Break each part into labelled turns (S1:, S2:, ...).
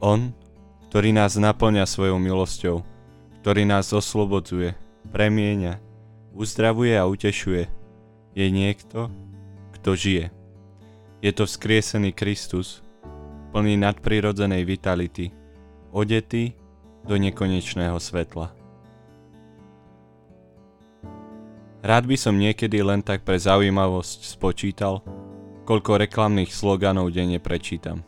S1: On, ktorý nás naplňa svojou milosťou, ktorý nás oslobodzuje, premieňa, uzdravuje a utešuje, je niekto, kto žije. Je to vzkriesený Kristus, plný nadprirodzenej vitality, odetý do nekonečného svetla. Rád by som niekedy len tak pre zaujímavosť spočítal, koľko reklamných sloganov denne prečítam.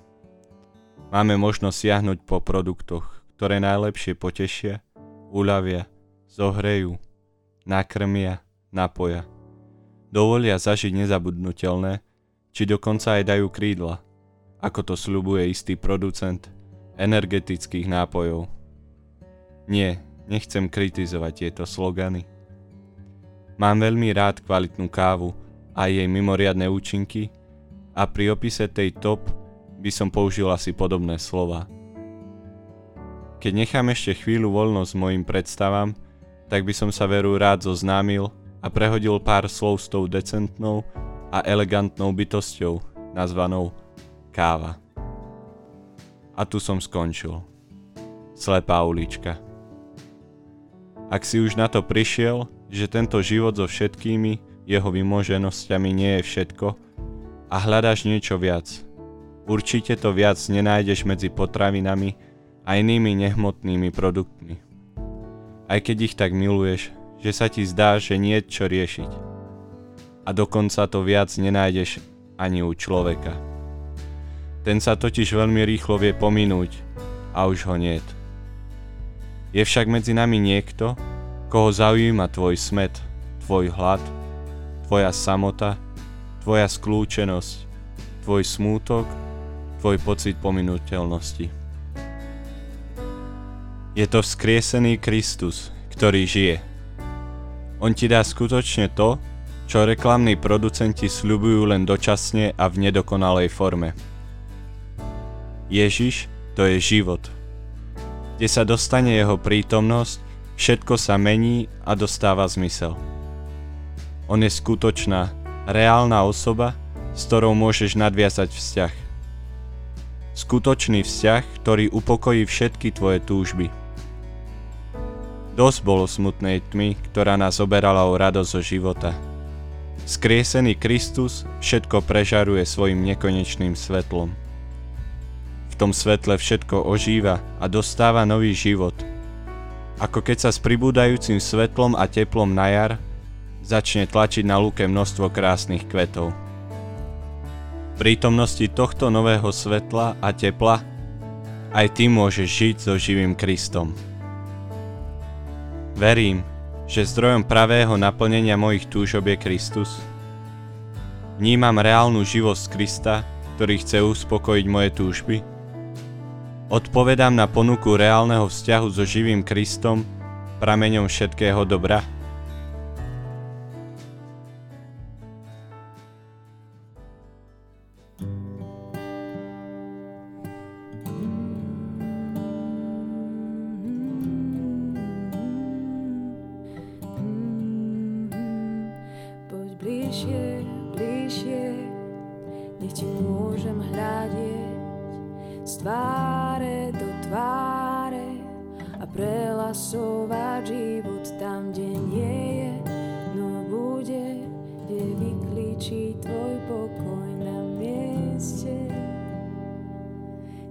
S1: Máme možnosť siahnuť po produktoch, ktoré najlepšie potešia, uľavia, zohrejú, nakrmia, napoja. Dovolia zažiť nezabudnutelné, či dokonca aj dajú krídla, ako to sľubuje istý producent energetických nápojov. Nie, nechcem kritizovať tieto slogany. Mám veľmi rád kvalitnú kávu a jej mimoriadne účinky a pri opise tej top by som použil asi podobné slova. Keď nechám ešte chvíľu voľnosť mojim predstavám, tak by som sa veru rád zoznámil a prehodil pár slov s tou decentnou a elegantnou bytosťou, nazvanou káva. A tu som skončil. Slepá ulička. Ak si už na to prišiel, že tento život so všetkými jeho vymoženosťami nie je všetko a hľadáš niečo viac, určite to viac nenájdeš medzi potravinami a inými nehmotnými produktmi. Aj keď ich tak miluješ, že sa ti zdá, že nie čo riešiť. A dokonca to viac nenájdeš ani u človeka. Ten sa totiž veľmi rýchlo vie pominúť a už ho niet. Je však medzi nami niekto, koho zaujíma tvoj smet, tvoj hlad, tvoja samota, tvoja skľúčenosť, tvoj smútok, tvoj pocit pominuteľnosti. Je to vzkriesený Kristus, ktorý žije – on ti dá skutočne to, čo reklamní producenti sľubujú len dočasne a v nedokonalej forme. Ježiš to je život. Kde sa dostane jeho prítomnosť, všetko sa mení a dostáva zmysel. On je skutočná, reálna osoba, s ktorou môžeš nadviazať vzťah. Skutočný vzťah, ktorý upokojí všetky tvoje túžby. Dosť bolo smutnej tmy, ktorá nás oberala o radosť zo života. Skriesený Kristus všetko prežaruje svojim nekonečným svetlom. V tom svetle všetko ožíva a dostáva nový život. Ako keď sa s pribúdajúcim svetlom a teplom na jar začne tlačiť na lúke množstvo krásnych kvetov. Prítomnosti tohto nového svetla a tepla aj ty môžeš žiť so živým Kristom. Verím, že zdrojom pravého naplnenia mojich túžob je Kristus. Vnímam reálnu živosť Krista, ktorý chce uspokojiť moje túžby. Odpovedám na ponuku reálneho vzťahu so živým Kristom, prameňom všetkého dobra.
S2: Tváre do tváre a prelasovať život tam, kde nie je, no bude, kde vyklíči tvoj pokoj na mieste,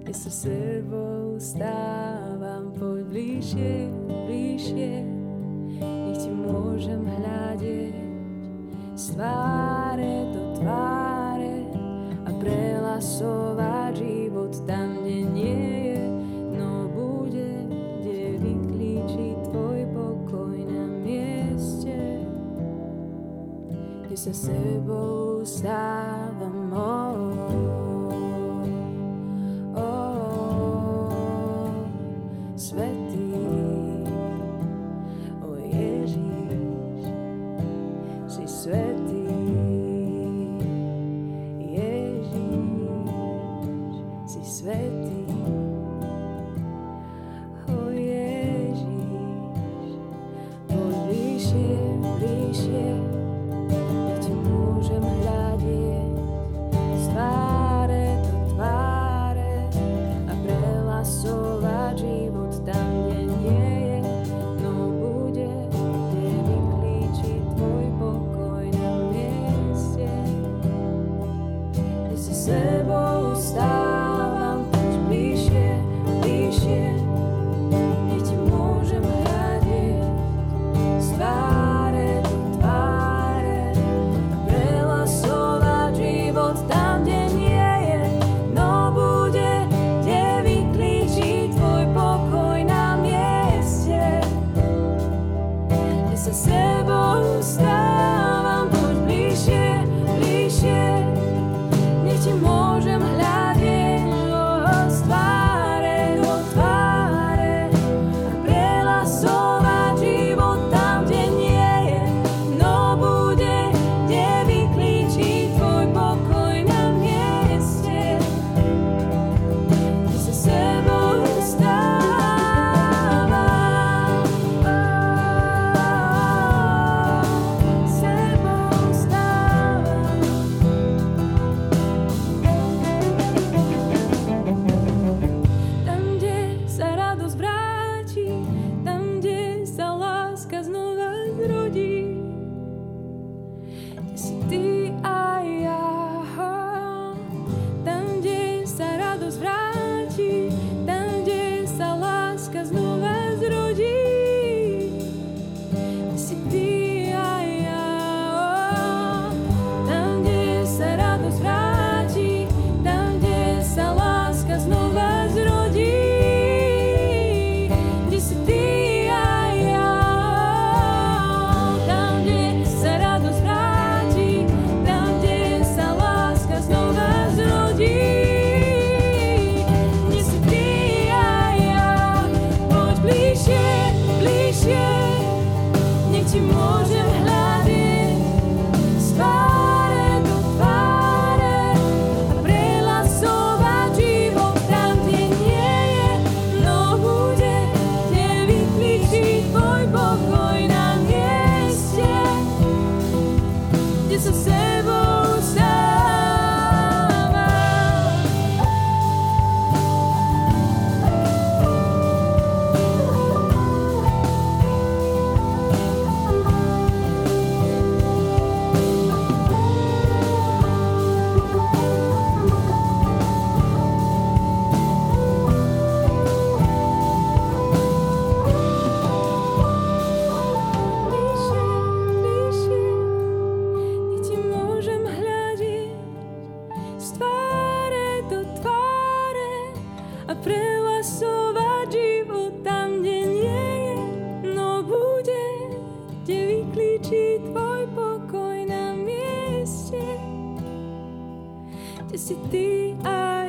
S2: kde sa sebou stávam, poď bližšie, bližšie, nech ti môžem hľadiť z sa sebou stávam. Oh. môžem hľadiť ty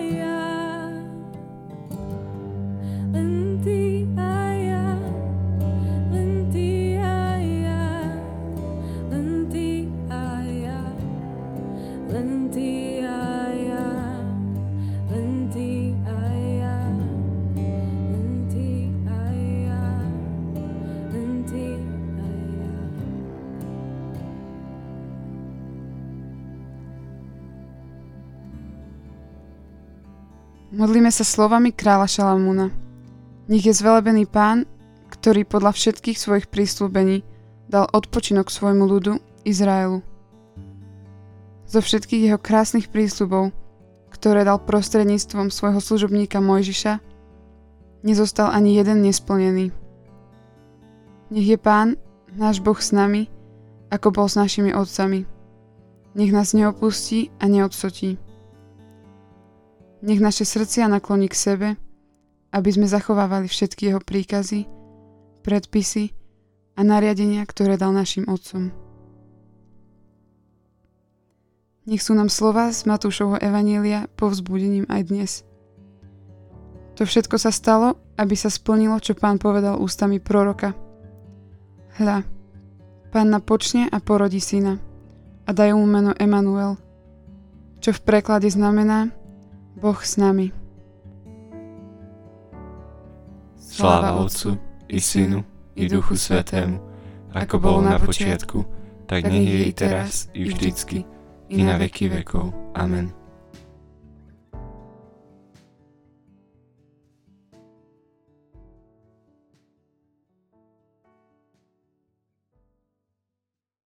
S3: Modlíme sa slovami kráľa Šalamúna. Nech je zvelebený pán, ktorý podľa všetkých svojich prísľubení dal odpočinok svojmu ľudu Izraelu. Zo všetkých jeho krásnych prísľubov, ktoré dal prostredníctvom svojho služobníka Mojžiša, nezostal ani jeden nesplnený. Nech je pán, náš Boh s nami, ako bol s našimi otcami. Nech nás neopustí a neodsotí. Nech naše srdcia nakloní k sebe, aby sme zachovávali všetky jeho príkazy, predpisy a nariadenia, ktoré dal našim otcom. Nech sú nám slova z Matúšovho Evanielia povzbudením aj dnes. To všetko sa stalo, aby sa splnilo, čo pán povedal ústami proroka. Hľa, panna počne a porodí syna a dajú mu meno Emanuel, čo v preklade znamená Boh s nami.
S1: Sláva Otcu i Synu i Duchu Svetému, ako bolo na počiatku, tak nech je i teraz, i vždycky, i na veky vekov. Amen.